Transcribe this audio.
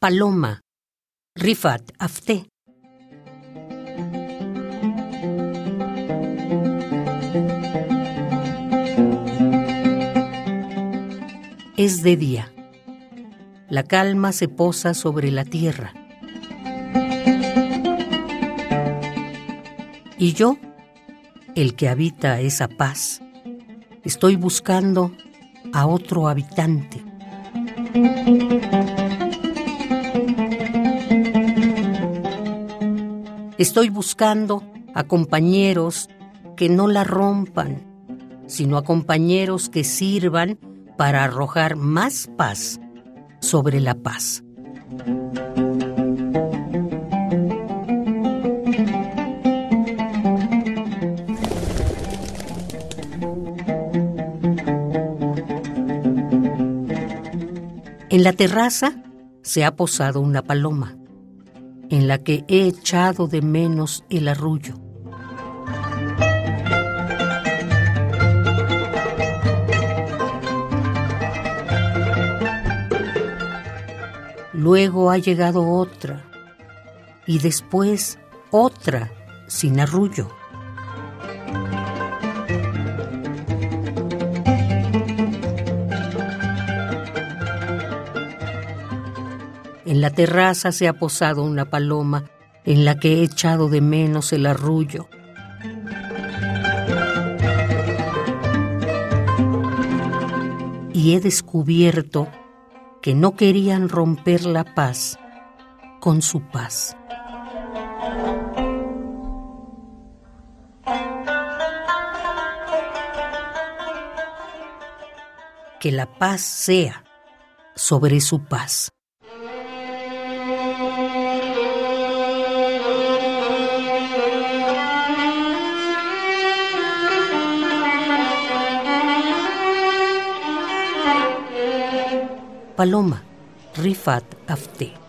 Paloma, Rifat Afté. Es de día. La calma se posa sobre la tierra. Y yo, el que habita esa paz, estoy buscando a otro habitante. Estoy buscando a compañeros que no la rompan, sino a compañeros que sirvan para arrojar más paz sobre la paz. En la terraza se ha posado una paloma, en la que he echado de menos el arrullo. Luego ha llegado otra, y después otra sin arrullo. En la terraza se ha posado una paloma en la que he echado de menos el arrullo. Y he descubierto que no querían romper la paz con su paz. Que la paz sea sobre su paz. Paloma, Rifat Afte.